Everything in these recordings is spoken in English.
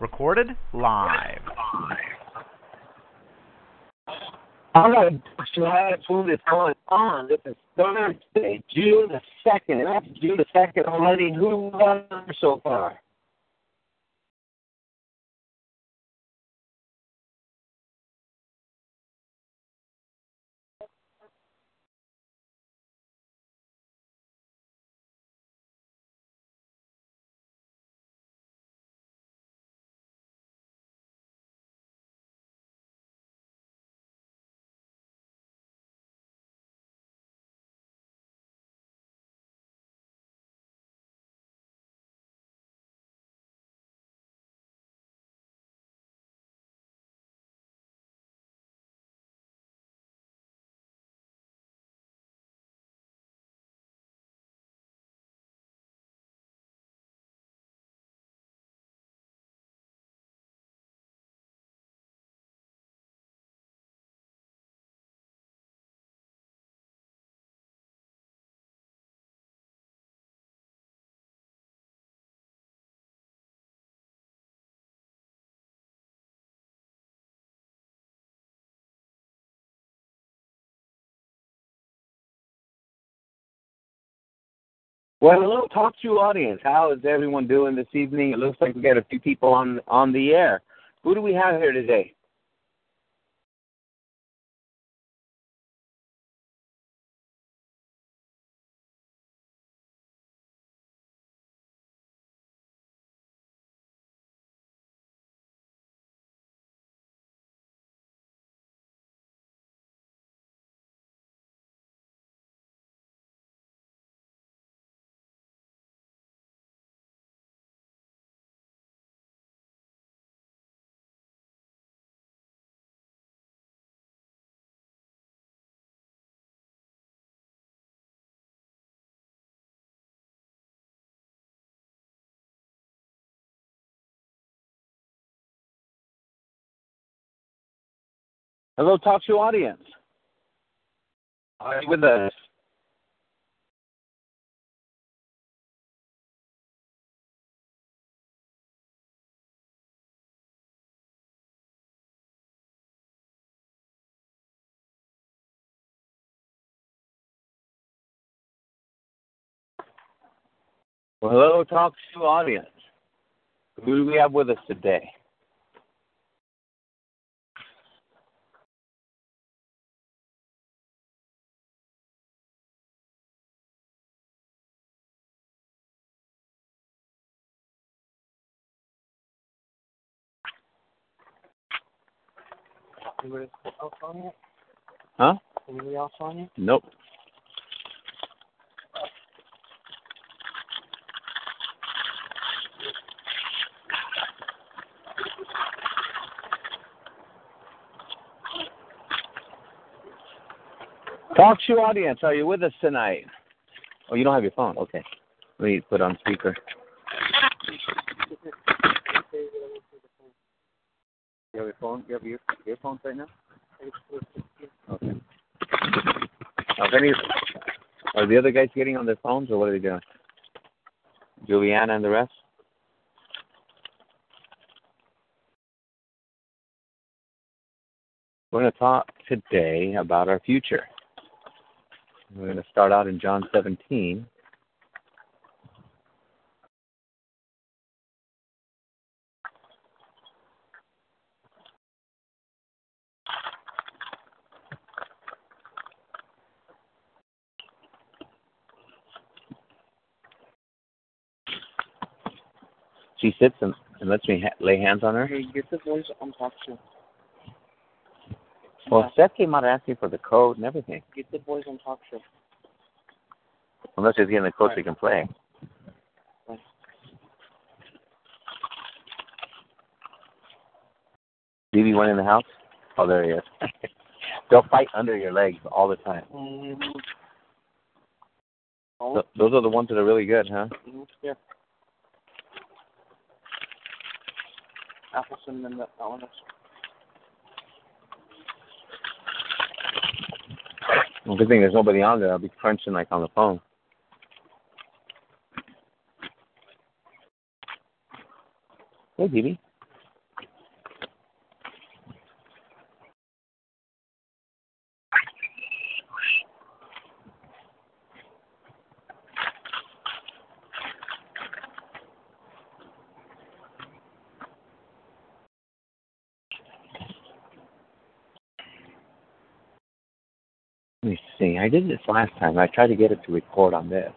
Recorded live. All right, July Food is going on. This is Thursday, June the 2nd. And June the 2nd already. Who won so far? Well, hello, talk to audience. How is everyone doing this evening? It looks like we got a few people on on the air. Who do we have here today? Hello, talk to audience. Are you with us? Well, hello, talk to audience. Who do we have with us today? Anybody else on it? Huh? Anybody else on it? Nope. Talk show audience, are you with us tonight? Oh, you don't have your phone. Okay. Let me put on speaker. You have your earphones right now? Okay. Are, any, are the other guys getting on their phones, or what are they doing? Juliana and the rest? We're going to talk today about our future. We're going to start out in John 17. Sits and, and lets me ha- lay hands on her. Hey, get the voice on talk show. Well, Seth came out asking for the code and everything. Get the boys on talk show. Unless he's getting a coach he can play. DB went in the house? Oh, there he is. They'll fight under your legs all the time. Mm-hmm. Th- those are the ones that are really good, huh? Mhm, Yeah. Appleson and that, one good thing there's nobody on there. I'll be crunching like on the phone. Hey, DB. Let me see. I did this last time. I tried to get it to record on this.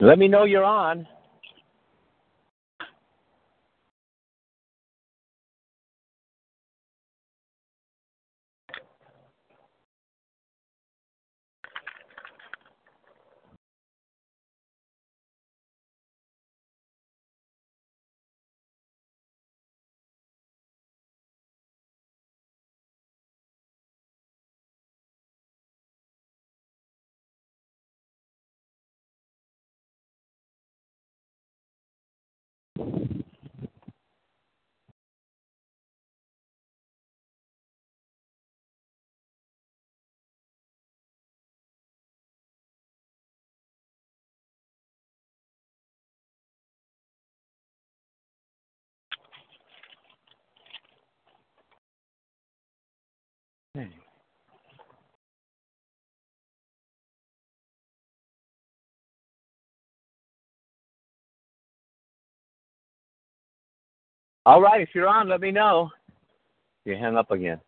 Let me know you're on. All right, if you're on, let me know. You hang up again.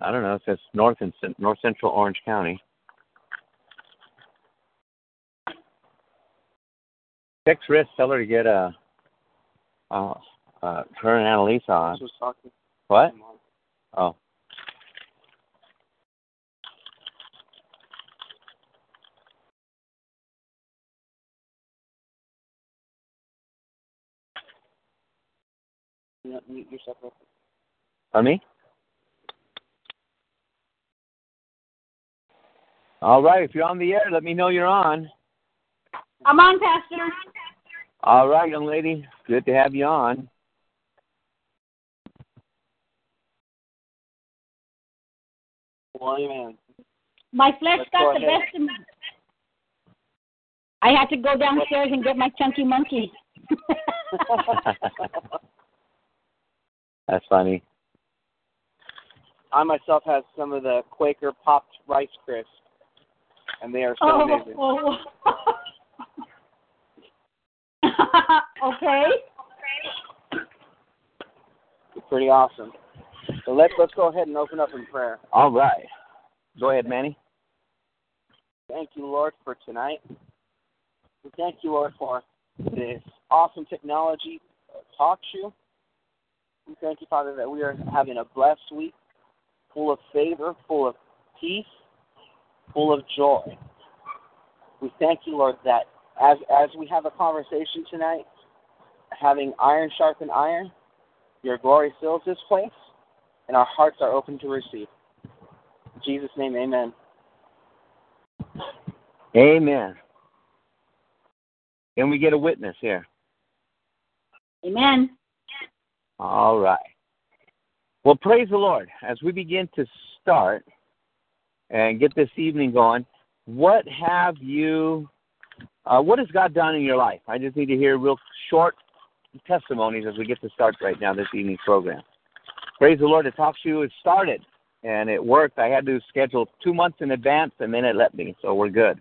I don't know. It says North and North Central Orange County. Text Riss, tell her to get a, uh, uh, her and Annalisa on. This was talking. What? Oh. Yeah, mute yourself real quick. On me? All right, if you're on the air, let me know you're on. I'm on, Pastor. All right, young lady. Good to have you on. Well, amen. My flesh Let's got go the ahead. best of me. I had to go downstairs and get my chunky monkey. That's funny. I myself have some of the Quaker popped Rice Crisps, and they are so oh, amazing. oh. okay. It's pretty awesome. So let's let's go ahead and open up in prayer. All right. Go ahead, Manny. Thank you, Lord, for tonight. Thank you, Lord, for this awesome technology uh, talk show. We thank you, Father, that we are having a blessed week, full of favor, full of peace, full of joy. We thank you, Lord, that as as we have a conversation tonight, having iron sharpen iron, your glory fills this place, and our hearts are open to receive. In Jesus' name, amen. Amen. Can we get a witness here? Amen. All right. Well, praise the Lord. As we begin to start and get this evening going, what have you, uh, what has God done in your life? I just need to hear real short testimonies as we get to start right now this evening's program. Praise the Lord. The talk show has started and it worked. I had to schedule two months in advance and then it let me, so we're good.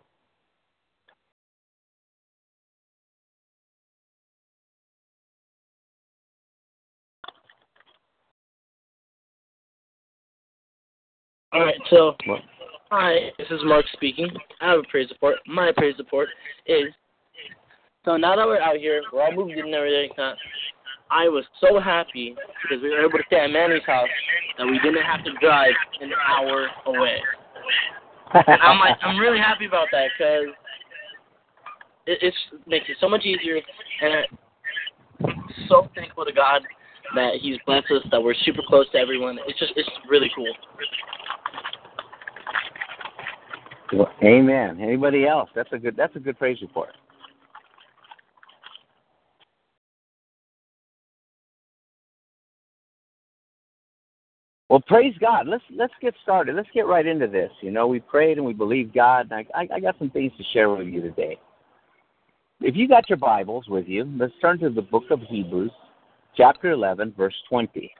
All right, so What? Hi, this is Mark speaking. I have a praise report. My praise report is so now that we're out here, we're all moved in and everything. Uh, I was so happy because we were able to stay at Manny's house that we didn't have to drive an hour away. I'm like, I'm really happy about that because it it's, makes it so much easier, and I'm so thankful to God that He's blessed us, that we're super close to everyone. It's just, it's really cool. Well, amen. Anybody else? That's a good. That's a good praise report. Well, praise God. Let's let's get started. Let's get right into this. You know, we prayed and we believed God. And I, I got some things to share with you today. If you got your Bibles with you, let's turn to the book of Hebrews, chapter 11, verse 20.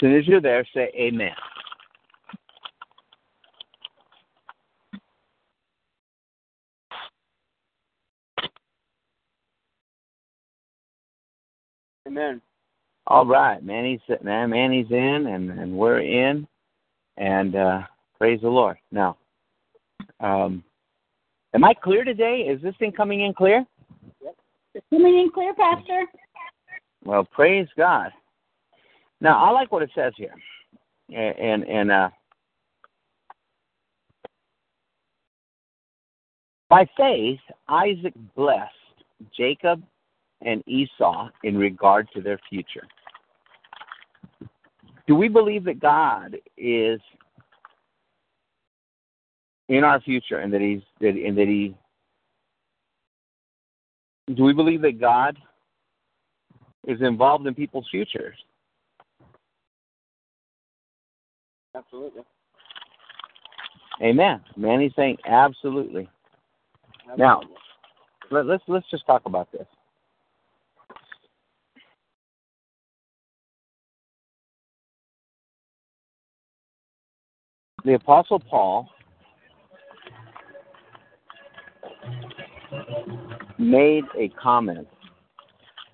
As soon as you're there, say Amen. Amen. All right, Manny's man, Manny's in, and and we're in, and uh, praise the Lord. Now, um, am I clear today? Is this thing coming in clear? It's coming in clear, Pastor. Well, praise God. Now, I like what it says here, and and, uh, by faith, Isaac blessed Jacob and Esau in regard to their future. Do we believe that God is in our future and that he's that and that he do we believe that God is involved in people's futures? Absolutely. Amen. Manny's saying absolutely. Now, let, let's let's just talk about this. the apostle paul made a comment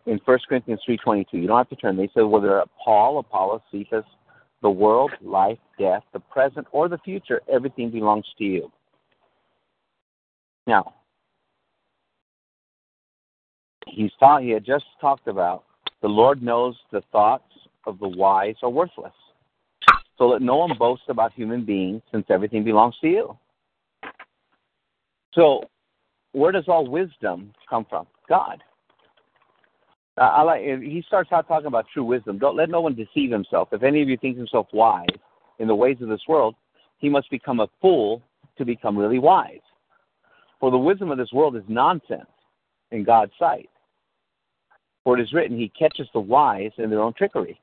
in 1 corinthians 3.22 you don't have to turn they said whether paul apollos cephas the world life death the present or the future everything belongs to you now he's taught he had just talked about the lord knows the thoughts of the wise are worthless so let no one boast about human beings, since everything belongs to you. So, where does all wisdom come from? God. Uh, I like. He starts out talking about true wisdom. Don't let no one deceive himself. If any of you thinks himself wise in the ways of this world, he must become a fool to become really wise. For the wisdom of this world is nonsense in God's sight. For it is written, He catches the wise in their own trickery.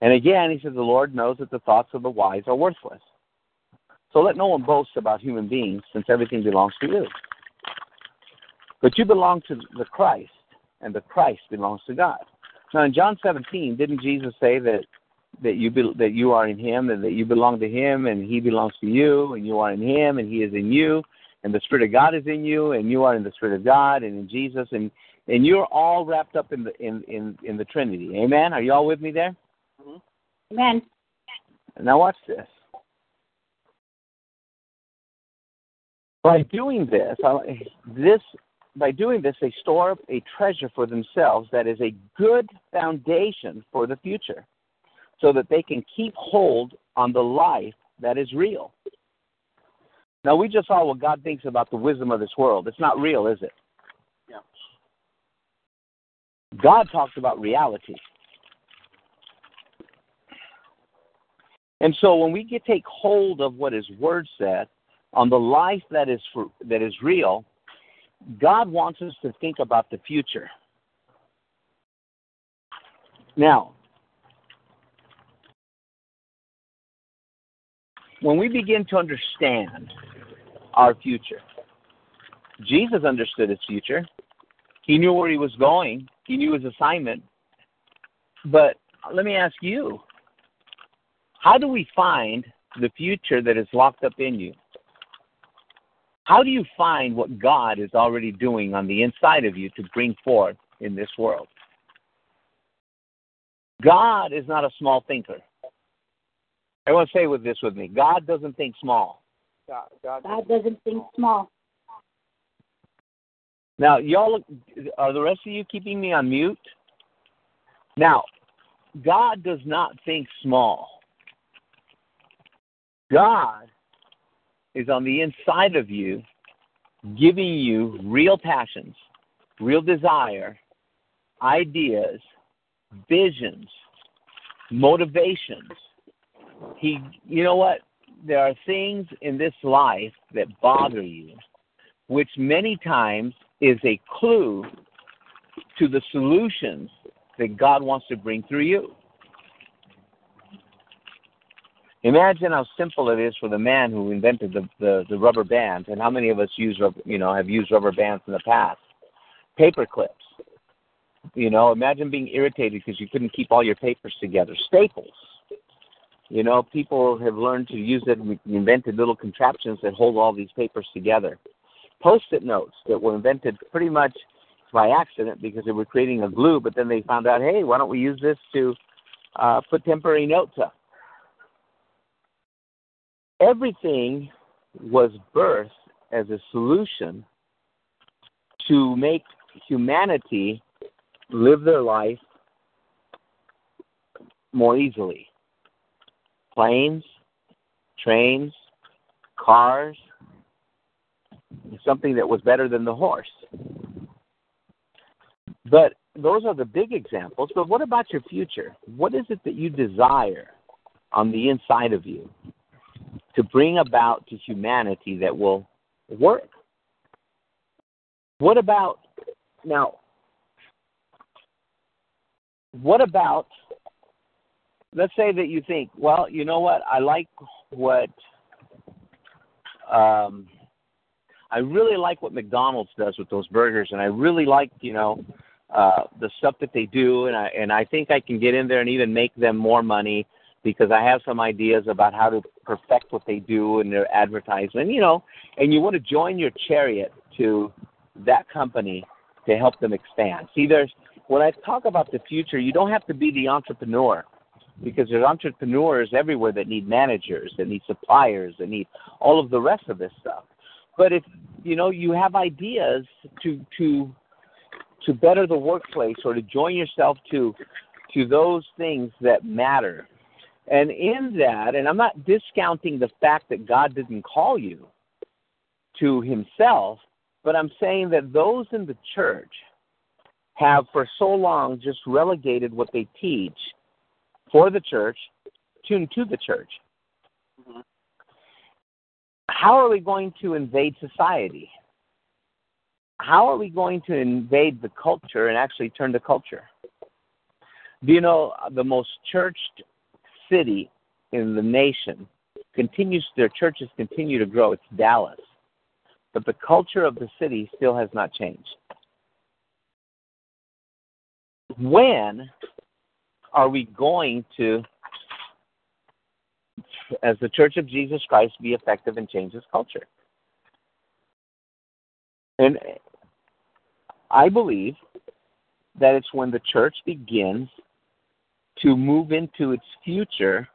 And again, he says, The Lord knows that the thoughts of the wise are worthless. So let no one boast about human beings, since everything belongs to you. But you belong to the Christ, and the Christ belongs to God. Now, in John 17, didn't Jesus say that that you be, that you are in Him, and that you belong to Him, and He belongs to you, and you are in Him, and He is in you, and the Spirit of God is in you, and you are in the Spirit of God, and in Jesus, and and you're all wrapped up in the in in in the Trinity. Amen. Are you all with me there? Mm-hmm. Amen. Now watch this. By doing this, this by doing this, they store up a treasure for themselves that is a good foundation for the future, so that they can keep hold on the life that is real. Now we just saw what God thinks about the wisdom of this world. It's not real, is it? Yeah. God talks about reality. And so when we get take hold of what His Word said on the life that is for, that is real, God wants us to think about the future. Now, when we begin to understand our future, Jesus understood his future. He knew where he was going. He knew his assignment. But let me ask you how do we find the future that is locked up in you? How do you find what God is already doing on the inside of you to bring forth in this world? God is not a small thinker. Everyone say with this with me. God doesn't think small. God, God, God doesn't think small. Now, y'all, are the rest of you keeping me on mute? Now, God does not think small. God is on the inside of you, giving you real passions, real desire, ideas, visions, motivations. He, you know what? There are things in this life that bother you, which many times is a clue to the solutions that God wants to bring through you. Imagine how simple it is for the man who invented the, the, the rubber band, and how many of us use you know have used rubber bands in the past. Paper clips. You know, imagine being irritated because you couldn't keep all your papers together. Staples. You know, people have learned to use it. We invented little contraptions that hold all these papers together. Post-it notes that were invented pretty much by accident because they were creating a glue, but then they found out, hey, why don't we use this to uh, put temporary notes up? Everything was birthed as a solution to make humanity live their life more easily. Planes, trains, cars, something that was better than the horse. But those are the big examples. But what about your future? What is it that you desire on the inside of you to bring about to humanity that will work? What about now? What about let's say that you think, well, you know what? I like what um, I really like what McDonald's does with those burgers, and I really like you know uh, the stuff that they do, and I and I think I can get in there and even make them more money because I have some ideas about how to perfect what they do in their advertisement, you know, and you want to join your chariot to that company to help them expand. See, there's when I talk about the future, you don't have to be the entrepreneur because there's entrepreneurs everywhere that need managers, that need suppliers, that need all of the rest of this stuff. But if you know you have ideas to to to better the workplace or to join yourself to to those things that matter. And in that, and I'm not discounting the fact that God didn't call you to himself, but I'm saying that those in the church have for so long just relegated what they teach for the church to, to the church. Mm-hmm. How are we going to invade society? How are we going to invade the culture and actually turn the culture? Do you know the most churched city in the nation continues their churches continue to grow? It's Dallas. But the culture of the city still has not changed. When are we going to, as the Church of Jesus Christ, be effective and change this culture? And I believe that it's when the church begins to move into its future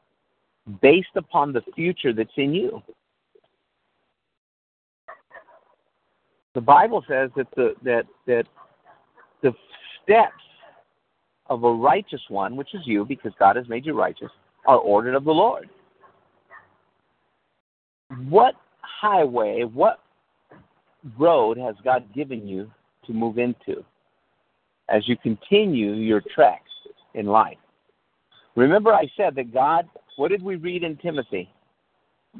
based upon the future that's in you. The Bible says that the that that the steps of a righteous one, which is you, because God has made you righteous, are ordered of the Lord. What highway, what road has God given you to move into as you continue your treks in life? Remember, I said that God, what did we read in Timothy?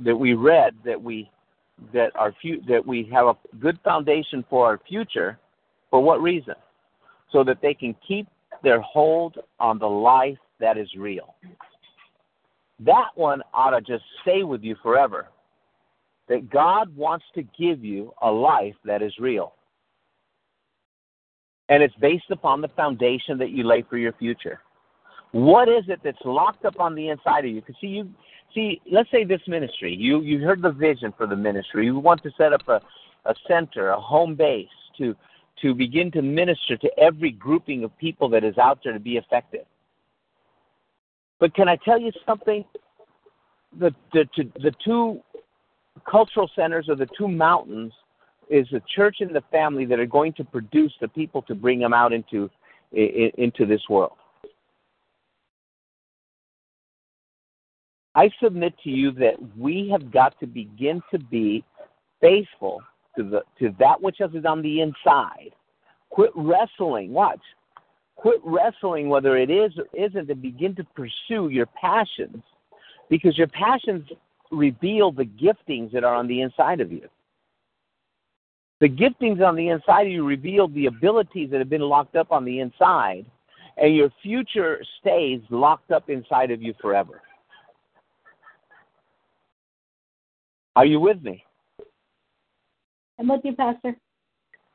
That we read that we that our that we have a good foundation for our future. For what reason? So that they can keep their hold on the life that is real. That one ought to just stay with you forever. That God wants to give you a life that is real. And it's based upon the foundation that you lay for your future. What is it that's locked up on the inside of you? Because see, you see, let's say this ministry. You you heard the vision for the ministry. You want to set up a, a center, a home base to to begin to minister to every grouping of people that is out there to be effective. But can I tell you something? The the the two cultural centers or the two mountains is the church and the family that are going to produce the people to bring them out into into this world. I submit to you that we have got to begin to be faithful to the to that which is on the inside. Quit wrestling. Watch. Quit wrestling whether it is or isn't and begin to pursue your passions because your passions reveal the giftings that are on the inside of you. The giftings on the inside of you reveal the abilities that have been locked up on the inside, and your future stays locked up inside of you forever. Are you with me? I'm with you, Pastor.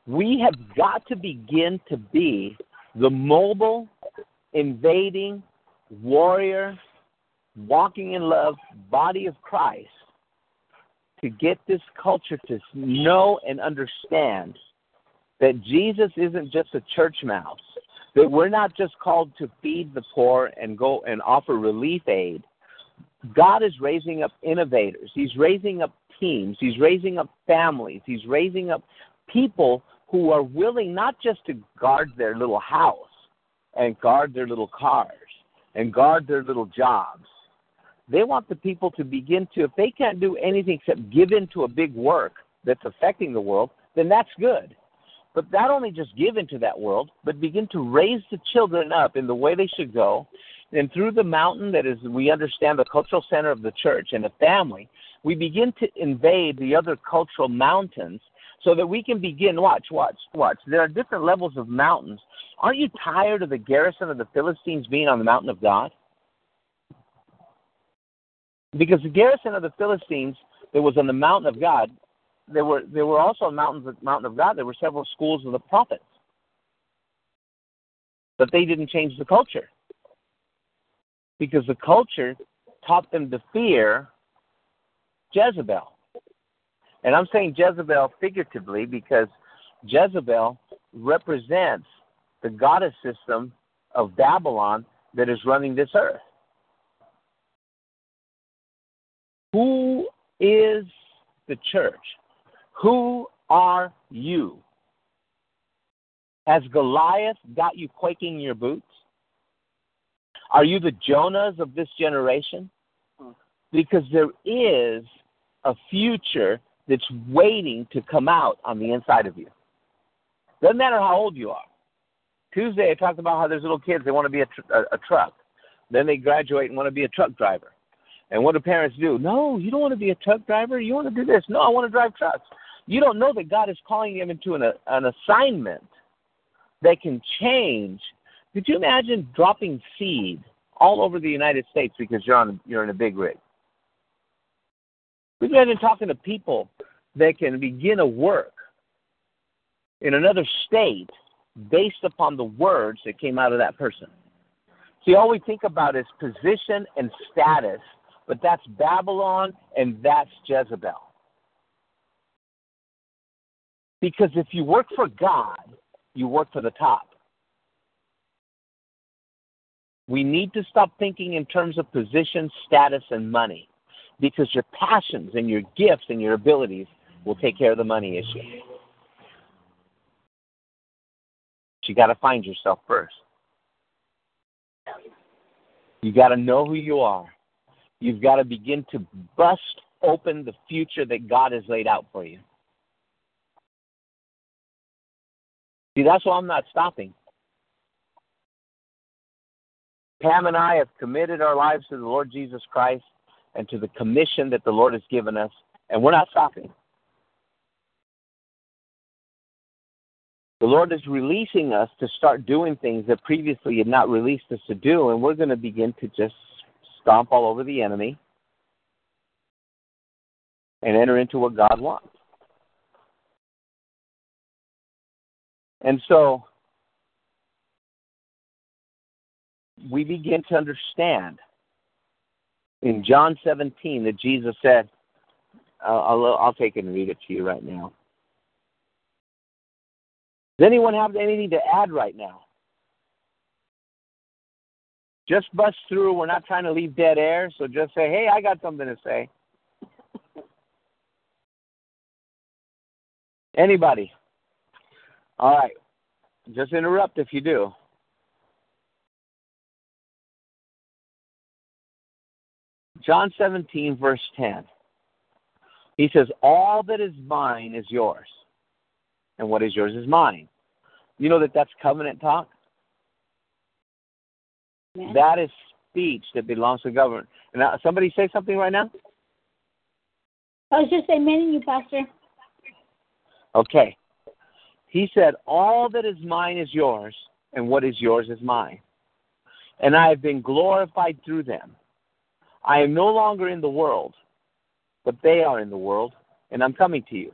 We have got to begin to be the mobile, invading, warrior, walking in love body of Christ to get this culture to know and understand that Jesus isn't just a church mouse, that we're not just called to feed the poor and go and offer relief aid, God is raising up innovators. He's raising up teams. He's raising up families. He's raising up people who are willing not just to guard their little house and guard their little cars and guard their little jobs. They want the people to begin to, if they can't do anything except give in to a big work that's affecting the world, then that's good. But not only just give into that world, but begin to raise the children up in the way they should go and through the mountain that is, we understand the cultural center of the church and the family, we begin to invade the other cultural mountains so that we can begin. Watch, watch, watch. There are different levels of mountains. Aren't you tired of the garrison of the Philistines being on the mountain of God? Because the garrison of the Philistines that was on the mountain of God, there were there were also mountains of mountain of God. There were several schools of the prophets, but they didn't change the culture because the culture taught them to fear Jezebel. And I'm saying Jezebel figuratively because Jezebel represents the goddess system of Babylon that is running this earth. Who is the church? Who are you? Has Goliath got you quaking in your boots? Are you the Jonahs of this generation? Hmm. Because there is a future that's waiting to come out on the inside of you. Doesn't matter how old you are. Tuesday, I talked about how there's little kids, they want to be a, tr- a, a truck. Then they graduate and want to be a truck driver. And what do parents do? No, you don't want to be a truck driver. You want to do this. No, I want to drive trucks. You don't know that God is calling them into an, an assignment that can change could you imagine dropping seed all over the United States because you're on you're in a big rig? Could you imagine talking to people that can begin a work in another state based upon the words that came out of that person? See, all we think about is position and status, but that's Babylon and that's Jezebel. Because if you work for God, you work for the top. We need to stop thinking in terms of position, status, and money because your passions and your gifts and your abilities will take care of the money issue. You got to find yourself first. You got to know who you are. You've got to begin to bust open the future that God has laid out for you. See, that's why I'm not stopping. Pam and I have committed our lives to the Lord Jesus Christ and to the commission that the Lord has given us, and we're not stopping. The Lord is releasing us to start doing things that previously He had not released us to do, and we're going to begin to just stomp all over the enemy and enter into what God wants. And so we begin to understand in John 17 that Jesus said, I'll, I'll take it and read it to you right now. Does anyone have anything to add right now? Just bust through. We're not trying to leave dead air, so just say, hey, I got something to say. Anybody? All right. Just interrupt if you do. John 17, verse 10. He says, All that is mine is yours, and what is yours is mine. You know that that's covenant talk? That is speech that belongs to government. Now, somebody say something right now? I was just admitting you, Pastor. Okay. He said, All that is mine is yours, and what is yours is mine. And I have been glorified through them. I am no longer in the world, but they are in the world, and I'm coming to you.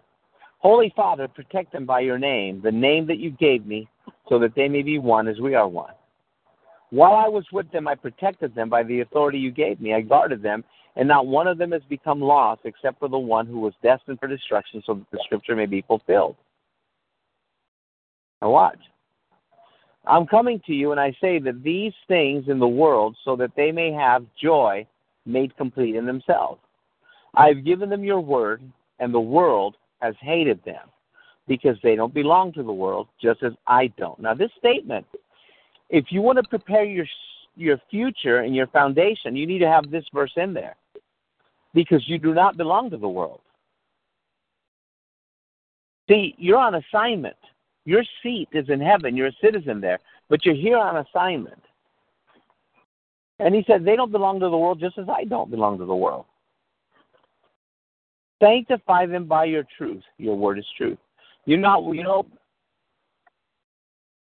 Holy Father, protect them by your name, the name that you gave me, so that they may be one as we are one. While I was with them, I protected them by the authority you gave me. I guarded them, and not one of them has become lost except for the one who was destined for destruction, so that the scripture may be fulfilled. Now, watch. I'm coming to you, and I say that these things in the world, so that they may have joy made complete in themselves. I have given them your word, and the world has hated them because they don't belong to the world, just as I don't. Now, this statement, if you want to prepare your your future and your foundation, you need to have this verse in there because you do not belong to the world. See, you're on assignment. Your seat is in heaven. You're a citizen there, but you're here on assignment. And he said, They don't belong to the world just as I don't belong to the world. Sanctify them by your truth. Your word is truth. You know, you know,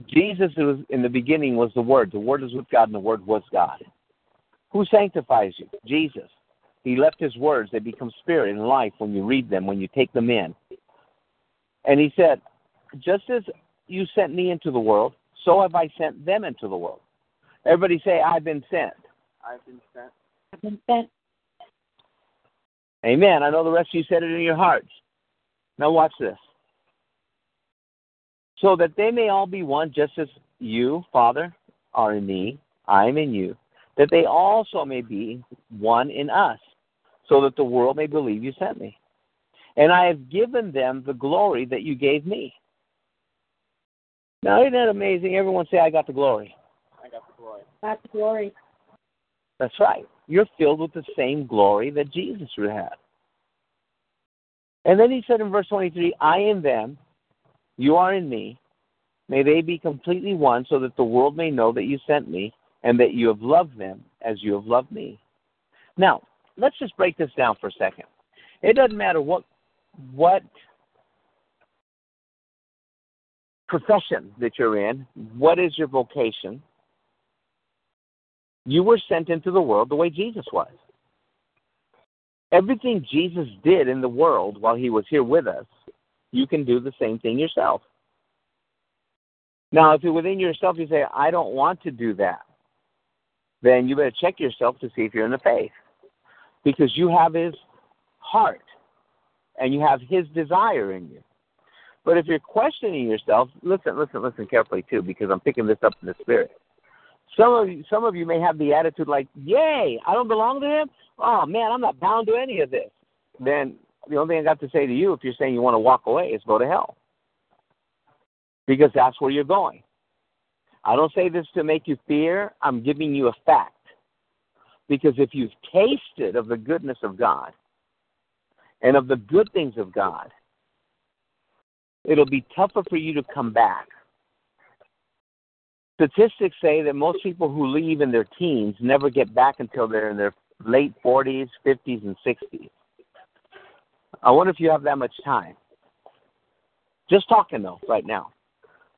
Jesus was in the beginning was the Word. The Word is with God, and the Word was God. Who sanctifies you? Jesus. He left His words; they become spirit and life when you read them, when you take them in. And He said, "Just as you sent me into the world, so have I sent them into the world." Everybody say, "I've been sent." I've been sent. I've been sent. Amen. I know the rest of you said it in your hearts. Now watch this. So that they may all be one, just as you, Father, are in me, I am in you, that they also may be one in us, so that the world may believe you sent me. And I have given them the glory that you gave me. Now, isn't that amazing? Everyone say, I got the glory. I got the glory. That's glory. That's right. You're filled with the same glory that Jesus would have. And then he said in verse 23, I in them, you are in me. May they be completely one, so that the world may know that you sent me, and that you have loved them as you have loved me. Now, let's just break this down for a second. It doesn't matter what what profession that you're in, what is your vocation, you were sent into the world the way Jesus was. Everything Jesus did in the world while he was here with us, you can do the same thing yourself. Now, if you're within yourself, you say, I don't want to do that, then you better check yourself to see if you're in the faith. Because you have his heart and you have his desire in you. But if you're questioning yourself, listen, listen, listen carefully too, because I'm picking this up in the spirit. Some of you, some of you may have the attitude like, "Yay, I don't belong to him. Oh man, I'm not bound to any of this." Then the only thing I got to say to you, if you're saying you want to walk away, is go to hell, because that's where you're going. I don't say this to make you fear. I'm giving you a fact, because if you've tasted of the goodness of God and of the good things of God, it'll be tougher for you to come back statistics say that most people who leave in their teens never get back until they're in their late 40s, 50s, and 60s. I wonder if you have that much time. Just talking though, right now.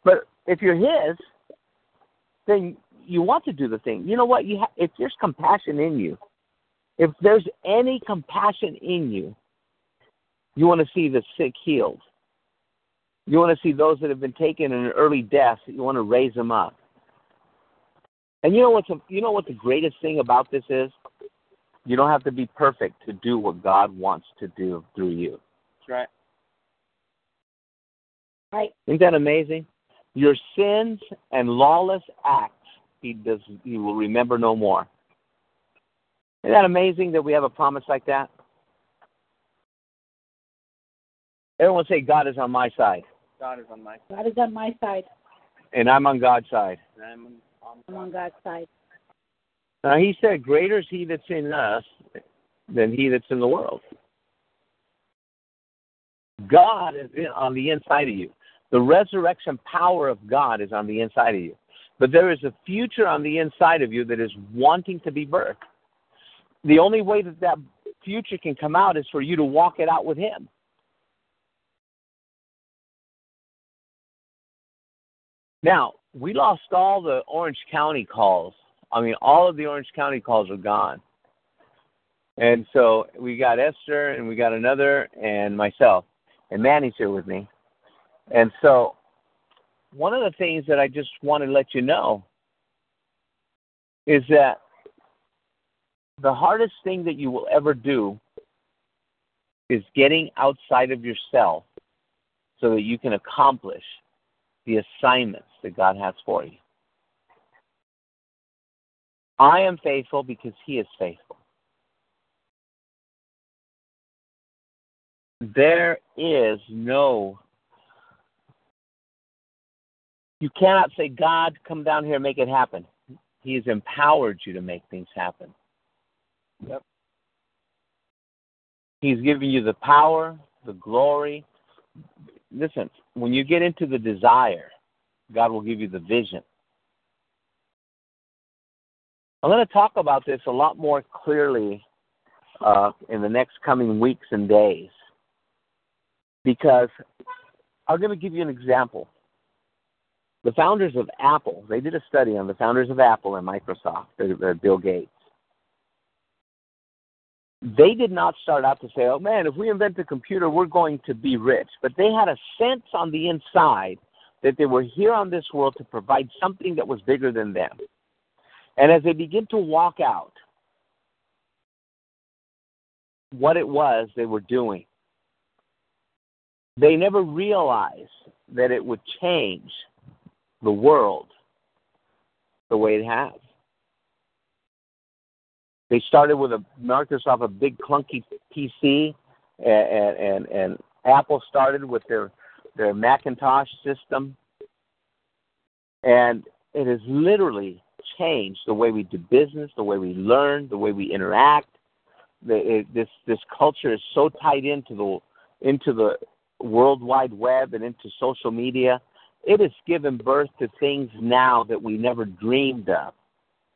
But if you're his, then you want to do the thing. You know what? You ha- if there's compassion in you, if there's any compassion in you, you want to see the sick healed. You want to see those that have been taken in an early death. You want to raise them up. And you know what's a, you know what the greatest thing about this is? You don't have to be perfect to do what God wants to do through you. That's right. Right. Isn't that amazing? Your sins and lawless acts he does he will remember no more. Isn't that amazing that we have a promise like that? Everyone say God is on my side. God is on my side. God is on my side. And I'm on God's side. side. I'm on, I'm on God's side. Now he said, Greater is he that's in us than he that's in the world. God is in, on the inside of you. The resurrection power of God is on the inside of you. But there is a future on the inside of you that is wanting to be birthed. The only way that that future can come out is for you to walk it out with Him. Now, we lost all the Orange County calls. I mean, all of the Orange County calls are gone. And so we got Esther and we got another and myself. And Manny's here with me. And so one of the things that I just want to let you know is that the hardest thing that you will ever do is getting outside of yourself so that you can accomplish the assignments that God has for you. I am faithful because He is faithful. There is no, you cannot say, God, come down here and make it happen. He has empowered you to make things happen. Yep. He's given you the power, the glory. Listen, when you get into the desire, God will give you the vision. I'm going to talk about this a lot more clearly uh, in the next coming weeks and days because I'm going to give you an example. The founders of Apple, they did a study on the founders of Apple and Microsoft, uh, Bill Gates. They did not start out to say, oh man, if we invent a computer, we're going to be rich. But they had a sense on the inside that they were here on this world to provide something that was bigger than them. And as they begin to walk out what it was they were doing, they never realized that it would change the world the way it has. They started with a Microsoft, a big clunky PC, and, and, and Apple started with their their Macintosh system, and it has literally changed the way we do business, the way we learn, the way we interact. The, it, this this culture is so tied into the into the World Wide Web and into social media. It has given birth to things now that we never dreamed of.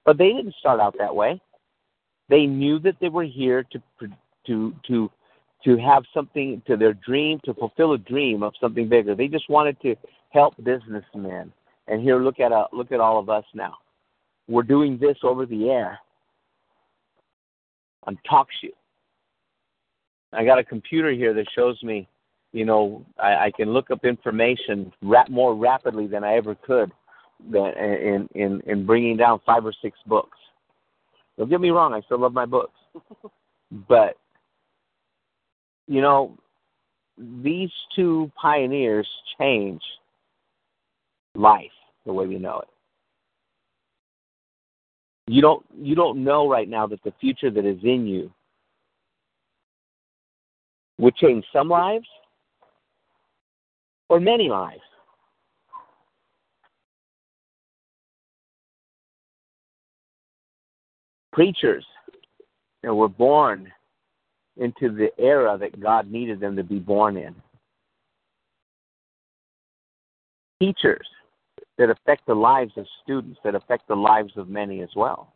But they didn't start out that way. They knew that they were here to to to to have something to their dream, to fulfill a dream of something bigger. They just wanted to help businessmen. And here, look at uh, look at all of us now. We're doing this over the air on TalkShoe. I got a computer here that shows me, you know, I, I can look up information rap, more rapidly than I ever could in in in bringing down five or six books. Don't get me wrong, I still love my books, but you know, these two pioneers change life the way we know it. You don't you don't know right now that the future that is in you would change some lives or many lives. Preachers that were born into the era that God needed them to be born in. Teachers that affect the lives of students, that affect the lives of many as well.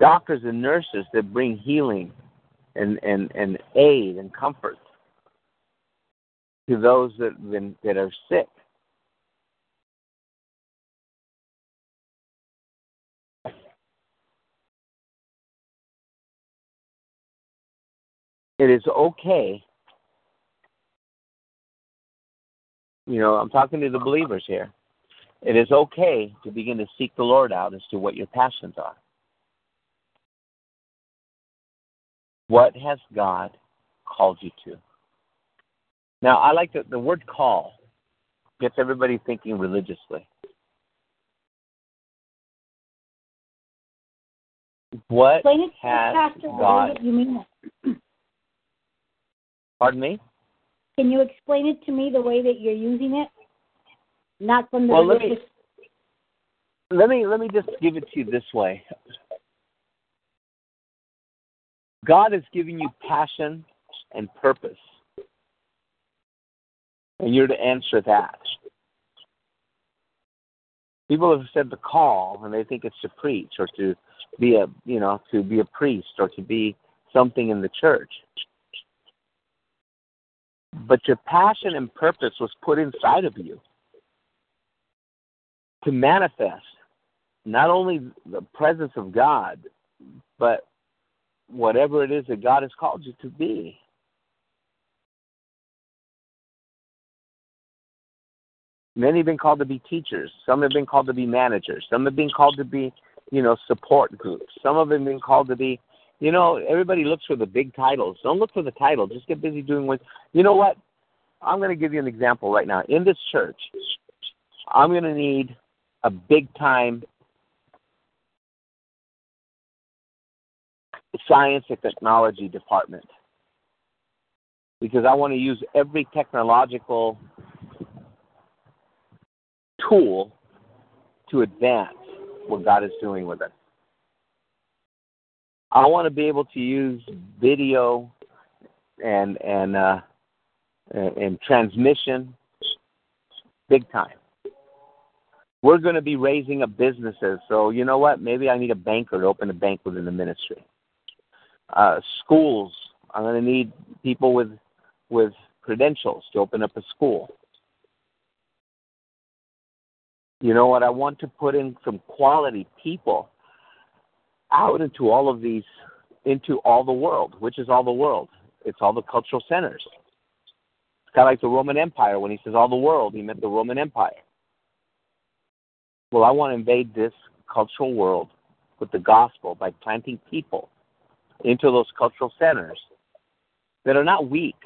Doctors and nurses that bring healing and, and, and aid and comfort to those that, that are sick. it is okay. You know, I'm talking to the believers here. It is okay to begin to seek the Lord out as to what your passions are. What has God called you to? Now, I like the, the word call gets everybody thinking religiously. What has God? You mean Pardon me. Can you explain it to me the way that you're using it? Not from the Well, let me-. Let me let me just give it to you this way. God is giving you passion and purpose, and you're to answer that. People have said the call, and they think it's to preach or to be a you know to be a priest or to be something in the church. But your passion and purpose was put inside of you to manifest not only the presence of God, but whatever it is that God has called you to be. Many have been called to be teachers. Some have been called to be managers. Some have been called to be, you know, support groups. Some have been called to be, you know, everybody looks for the big titles. Don't look for the title. Just get busy doing what. You know what? I'm going to give you an example right now. In this church, I'm going to need a big time science and technology department because I want to use every technological tool to advance what God is doing with it. I want to be able to use video and and uh, and, transmission big time. We're going to be raising up businesses, so you know what? Maybe I need a banker to open a bank within the ministry uh, schools. I'm going to need people with with credentials to open up a school. You know what? I want to put in some quality people out into all of these, into all the world, which is all the world. It's all the cultural centers. It's kind of like the Roman Empire. When he says all the world, he meant the Roman Empire. Well, I want to invade this cultural world with the gospel by planting people into those cultural centers that are not weak.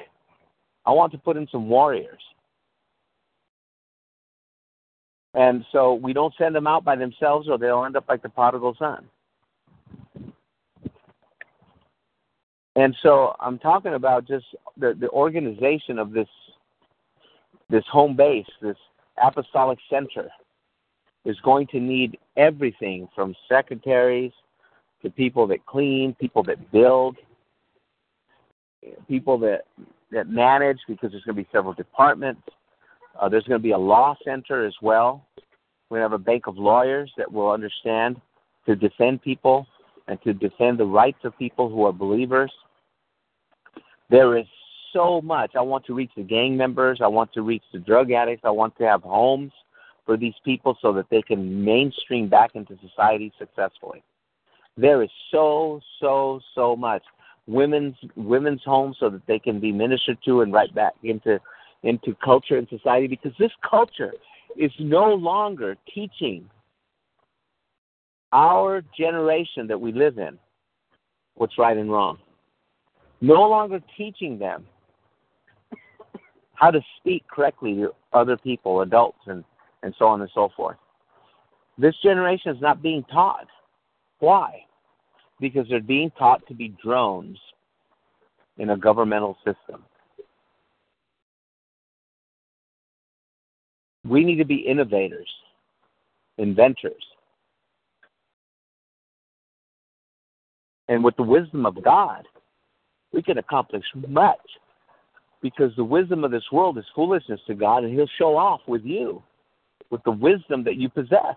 I want to put in some warriors. And so we don't send them out by themselves or they'll end up like the prodigal son. And so I'm talking about just the, the organization of this this home base, this apostolic center, is going to need everything from secretaries to people that clean, people that build, people that that manage because there's going to be several departments. Uh, there's going to be a law center as well. We have a bank of lawyers that will understand to defend people and to defend the rights of people who are believers. There is so much. I want to reach the gang members. I want to reach the drug addicts. I want to have homes for these people so that they can mainstream back into society successfully. There is so, so, so much. Women's women's homes so that they can be ministered to and right back into into culture and society because this culture is no longer teaching our generation that we live in what's right and wrong. No longer teaching them how to speak correctly to other people, adults, and, and so on and so forth. This generation is not being taught. Why? Because they're being taught to be drones in a governmental system. We need to be innovators, inventors. And with the wisdom of God, we can accomplish much because the wisdom of this world is foolishness to God, and He'll show off with you with the wisdom that you possess.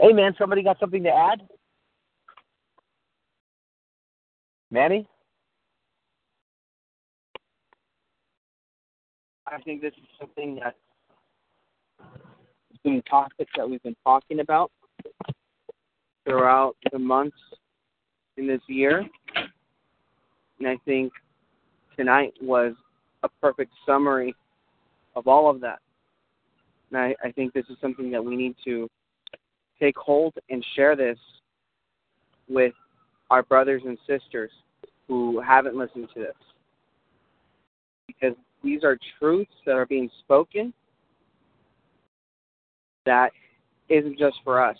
Hey, man, somebody got something to add? Manny? I think this is something that has been topics that we've been talking about throughout the months in this year. And I think tonight was a perfect summary of all of that. And I, I think this is something that we need to take hold and share this with our brothers and sisters who haven't listened to this. Because these are truths that are being spoken that isn't just for us.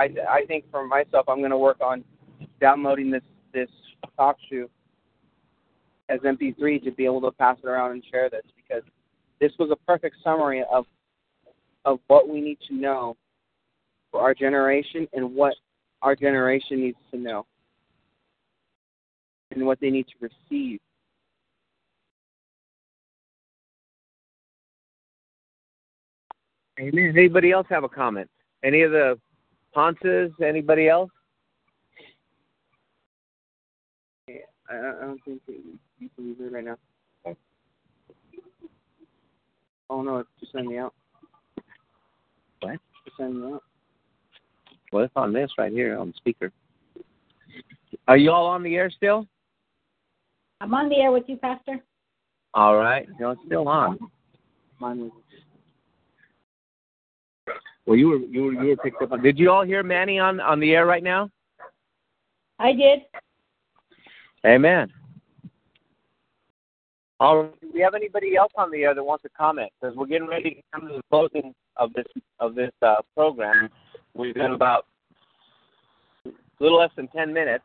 I I think for myself, I'm going to work on downloading this this talk show as MP3 to be able to pass it around and share this because this was a perfect summary of of what we need to know for our generation and what our generation needs to know and what they need to receive. Amen. Anybody else have a comment? Any of the Ponces? Anybody else? I, I don't think you can use it right now. Oh no, it's just send me out. What? Just send me out. Well, it's on this right here on the speaker. Are you all on the air still? I'm on the air with you, Pastor. All right. No, it's still on. Mine was Well, you were you were you were picked up on. Did you all hear Manny on on the air right now? I did. Amen. All right. Do we have anybody else on the air that wants to comment? Because we're getting ready to come to the closing of this of this uh, program. We've got about a little less than ten minutes.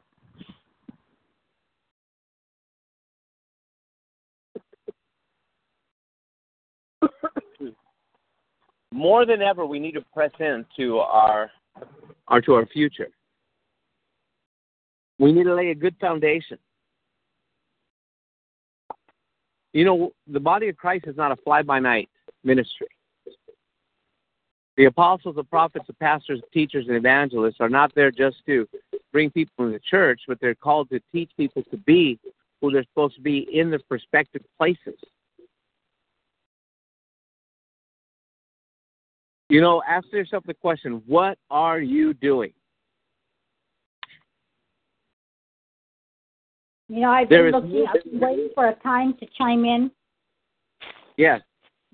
More than ever, we need to press into our, our to our future. We need to lay a good foundation. You know, the body of Christ is not a fly by night ministry. The apostles, the prophets, the pastors, teachers, and evangelists are not there just to bring people in the church, but they're called to teach people to be who they're supposed to be in their respective places. You know, ask yourself the question what are you doing? You know, I've There been looking, I've been waiting for a time to chime in, Yes.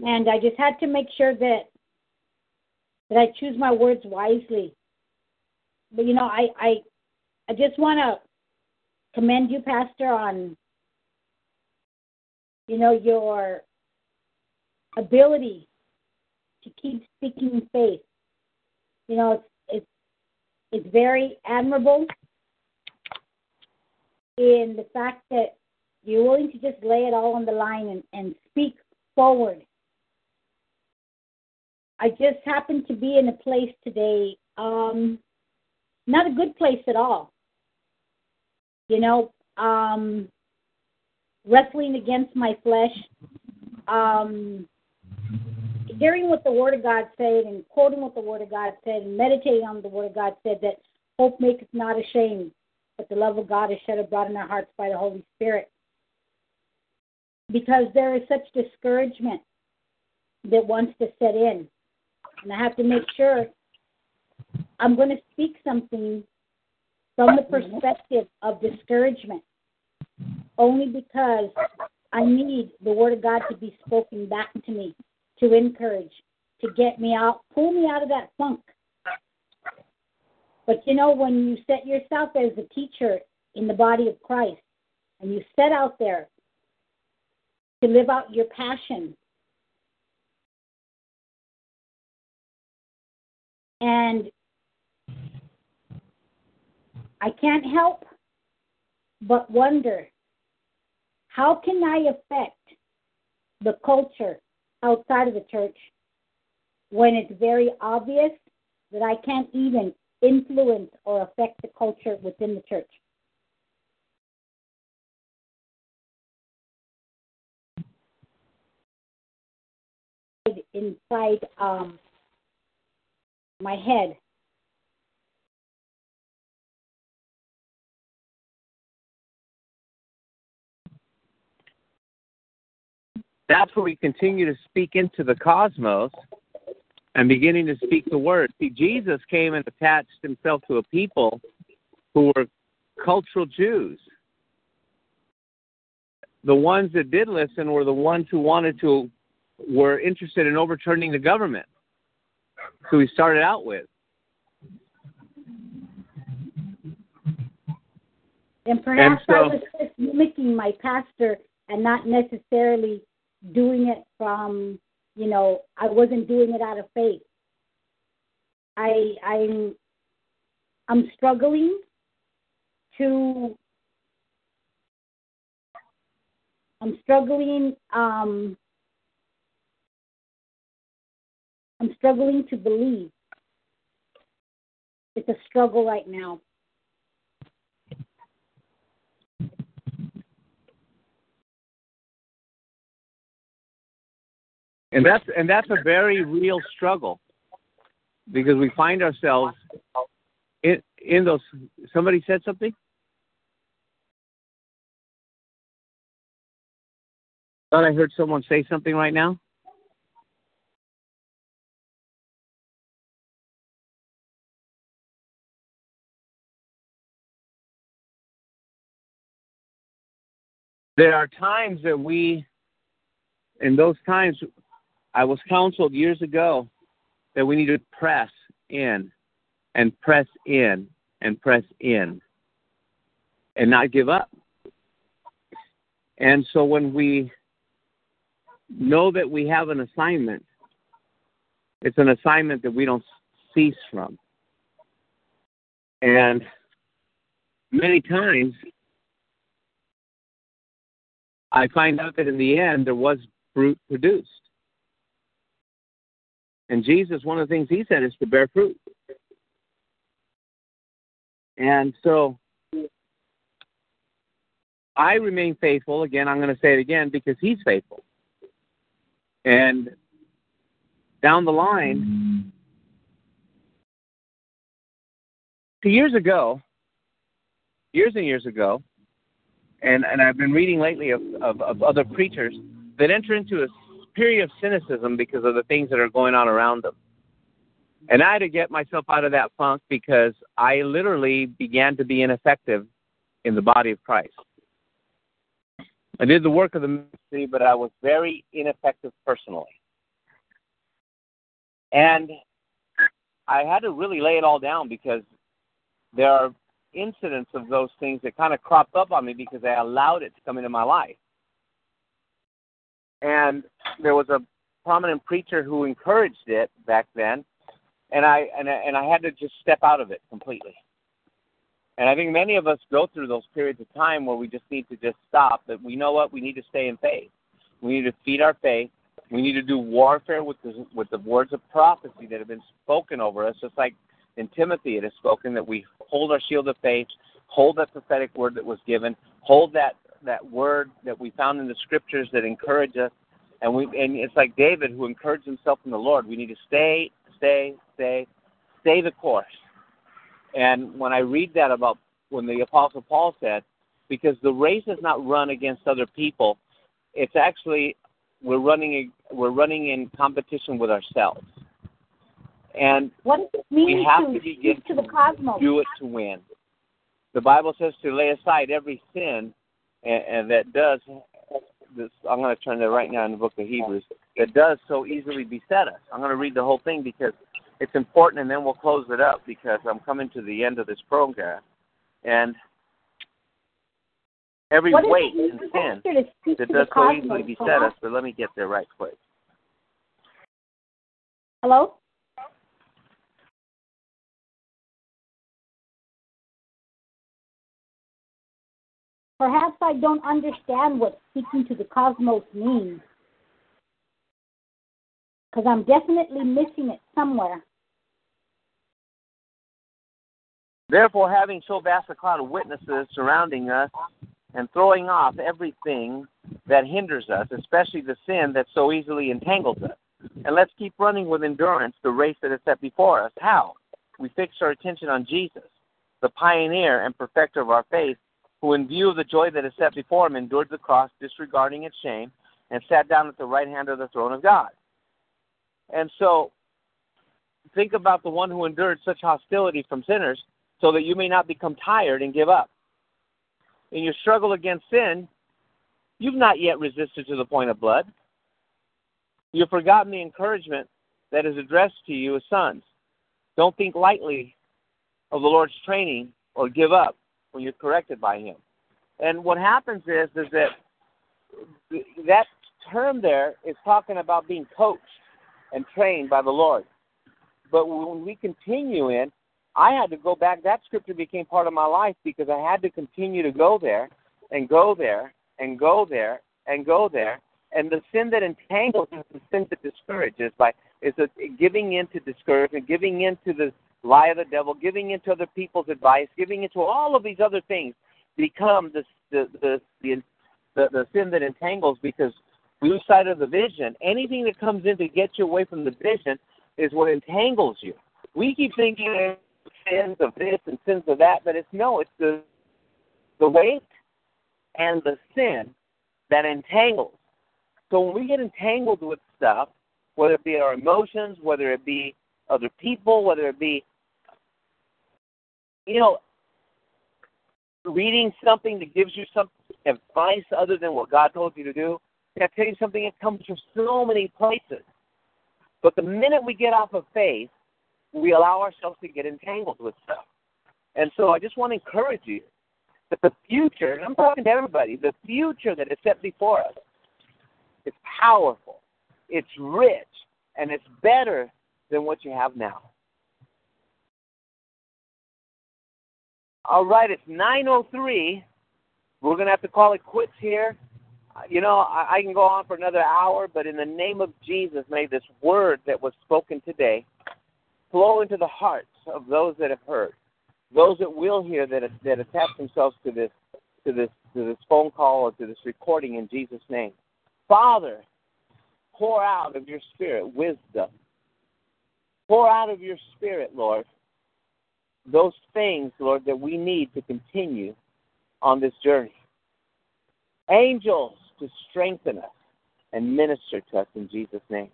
and I just had to make sure that that I choose my words wisely. But you know, I I I just want to commend you, Pastor, on you know your ability keep speaking faith. You know, it's it's it's very admirable in the fact that you're willing to just lay it all on the line and, and speak forward. I just happened to be in a place today, um, not a good place at all. You know, um, wrestling against my flesh, um, hearing what the Word of God said and quoting what the Word of God said and meditating on the Word of God said that hope maketh not ashamed, but the love of God is shed abroad in our hearts by the Holy Spirit. Because there is such discouragement that wants to set in. And I have to make sure I'm going to speak something from the perspective of discouragement, only because I need the Word of God to be spoken back to me, to encourage, to get me out, pull me out of that funk. But you know, when you set yourself as a teacher in the body of Christ and you set out there to live out your passion, and I can't help but wonder how can I affect the culture outside of the church when it's very obvious that I can't even influence or affect the culture within the church. Inside um, my head. That's where we continue to speak into the cosmos and beginning to speak the word. See, Jesus came and attached himself to a people who were cultural Jews. The ones that did listen were the ones who wanted to, were interested in overturning the government, who he started out with. And perhaps so- I was just mimicking my pastor and not necessarily doing it from you know, I wasn't doing it out of faith. I I'm I'm struggling to I'm struggling um I'm struggling to believe. It's a struggle right now. And that's and that's a very real struggle because we find ourselves in in those somebody said something? Thought I heard someone say something right now. There are times that we, in those times, I was counseled years ago that we need to press in and press in and press in and not give up. And so when we know that we have an assignment, it's an assignment that we don't cease from. And many times I find out that in the end there was fruit produced. And Jesus, one of the things he said is to bear fruit. And so I remain faithful. Again, I'm going to say it again because he's faithful. And down the line, two years ago, years and years ago, and, and I've been reading lately of, of, of other preachers that enter into a period of cynicism because of the things that are going on around them. And I had to get myself out of that funk because I literally began to be ineffective in the body of Christ. I did the work of the ministry, but I was very ineffective personally. And I had to really lay it all down because there are incidents of those things that kind of cropped up on me because I allowed it to come into my life. And there was a prominent preacher who encouraged it back then, and I and I, and I had to just step out of it completely. And I think many of us go through those periods of time where we just need to just stop. That we know what we need to stay in faith. We need to feed our faith. We need to do warfare with the with the words of prophecy that have been spoken over us, just like in Timothy it is spoken that we hold our shield of faith, hold that prophetic word that was given, hold that that word that we found in the scriptures that encourage us, and we and it's like David who encouraged himself in the Lord. We need to stay, stay, stay, stay the course. And when I read that about when the Apostle Paul said, because the race is not run against other people, it's actually we're running we're running in competition with ourselves. And what does it mean we have to, to begin to the cosmos? do it to win. The Bible says to lay aside every sin, and, and that does. This, I'm going to turn there right now in the book of Hebrews. That does so easily beset us. I'm going to read the whole thing because it's important, and then we'll close it up because I'm coming to the end of this program. And every weight and sin to that does so easily beset us, but let me get there right quick. Hello? Perhaps I don't understand what speaking to the cosmos means. Because I'm definitely missing it somewhere. Therefore, having so vast a cloud of witnesses surrounding us and throwing off everything that hinders us, especially the sin that so easily entangles us. And let's keep running with endurance the race that is set before us. How? We fix our attention on Jesus, the pioneer and perfecter of our faith, who, in view of the joy that is set before him, endured the cross, disregarding its shame, and sat down at the right hand of the throne of God. And so, think about the one who endured such hostility from sinners so that you may not become tired and give up. In your struggle against sin, you've not yet resisted to the point of blood. You've forgotten the encouragement that is addressed to you as sons. Don't think lightly of the Lord's training or give up when you're corrected by Him. And what happens is, is that that term there is talking about being coached and trained by the Lord. But when we continue in, I had to go back. That scripture became part of my life because I had to continue to go there and go there and go there and go there. And the sin that entangles is the sin that discourages by is a, giving into discouragement, giving in to the lie of the devil, giving into other people's advice, giving into all of these other things become the the the the, the, sin that entangles because we lose sight of the vision. Anything that comes in to get you away from the vision is what entangles you. We keep thinking sins of this and sins of that, but it's no, it's the the weight and the sin that entangles. So when we get entangled with stuff, whether it be our emotions, whether it be other people, whether it be you know reading something that gives you some advice other than what God told you to do, can I tell you something? It comes from so many places. But the minute we get off of faith, we allow ourselves to get entangled with stuff. And so I just want to encourage you that the future, and I'm talking to everybody, the future that is set before us is powerful, it's rich, and it's better than what you have now. All right, it's 9:03. We're going to have to call it quits here. Uh, you know, I, I can go on for another hour, but in the name of Jesus, may this word that was spoken today flow into the hearts of those that have heard, those that will hear that that attach themselves to this to this to this phone call or to this recording in Jesus' name. Father, pour out of your spirit wisdom. Pour out of your spirit, Lord, those things, Lord, that we need to continue on this journey. Angels to strengthen us and minister to us in Jesus' name.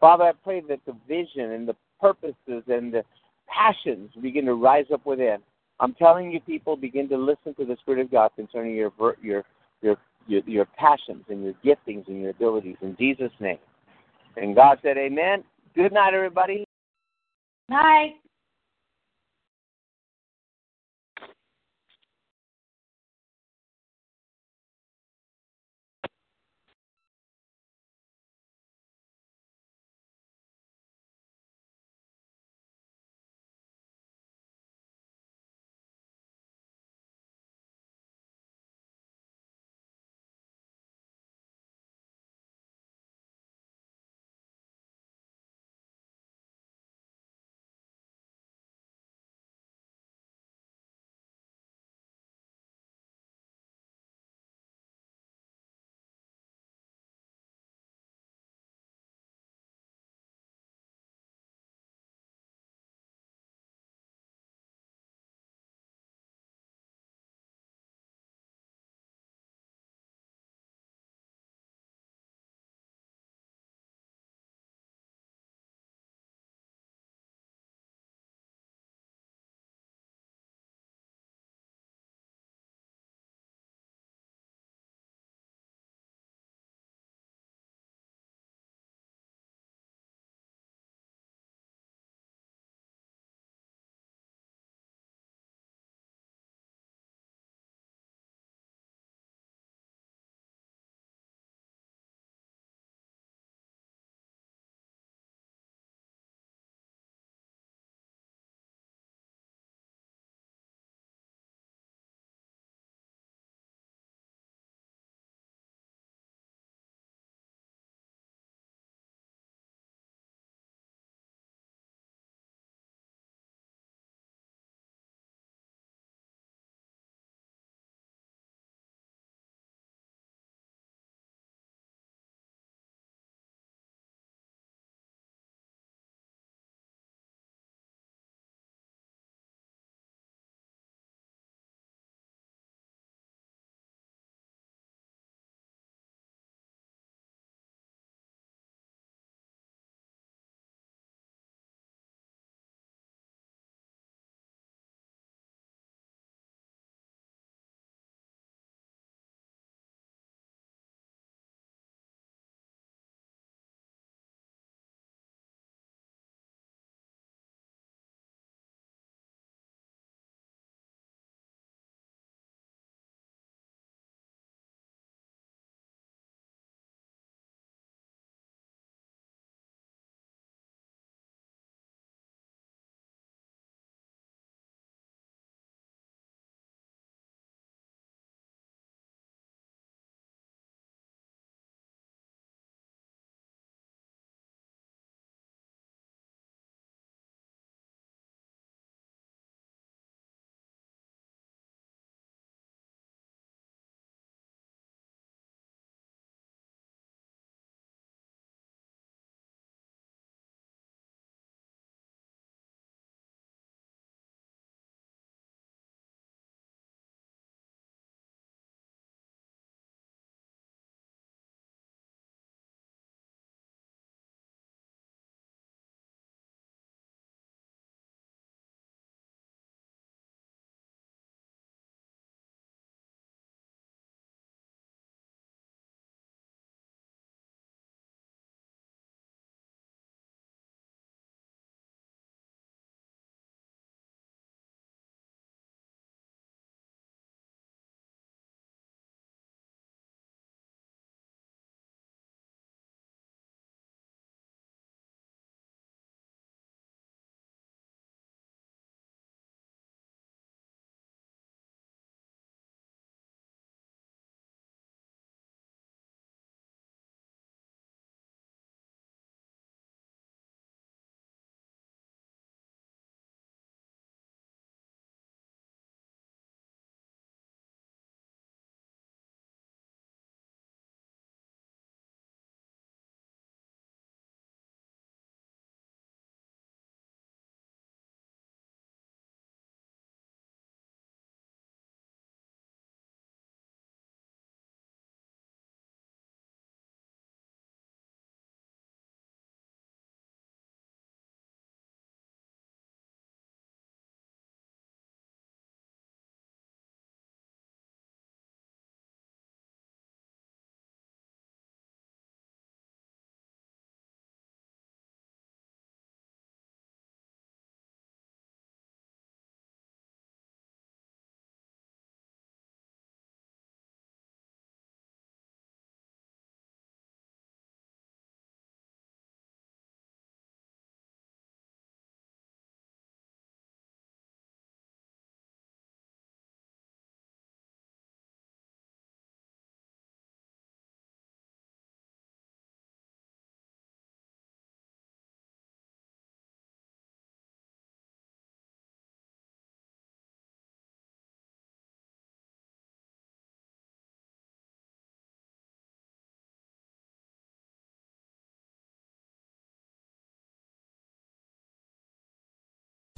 Father, I pray that the vision and the purposes and the passions begin to rise up within. I'm telling you, people, begin to listen to the Spirit of God concerning your your your your, your passions and your giftings and your abilities in Jesus' name. And God said, Amen. Good night, everybody. Night.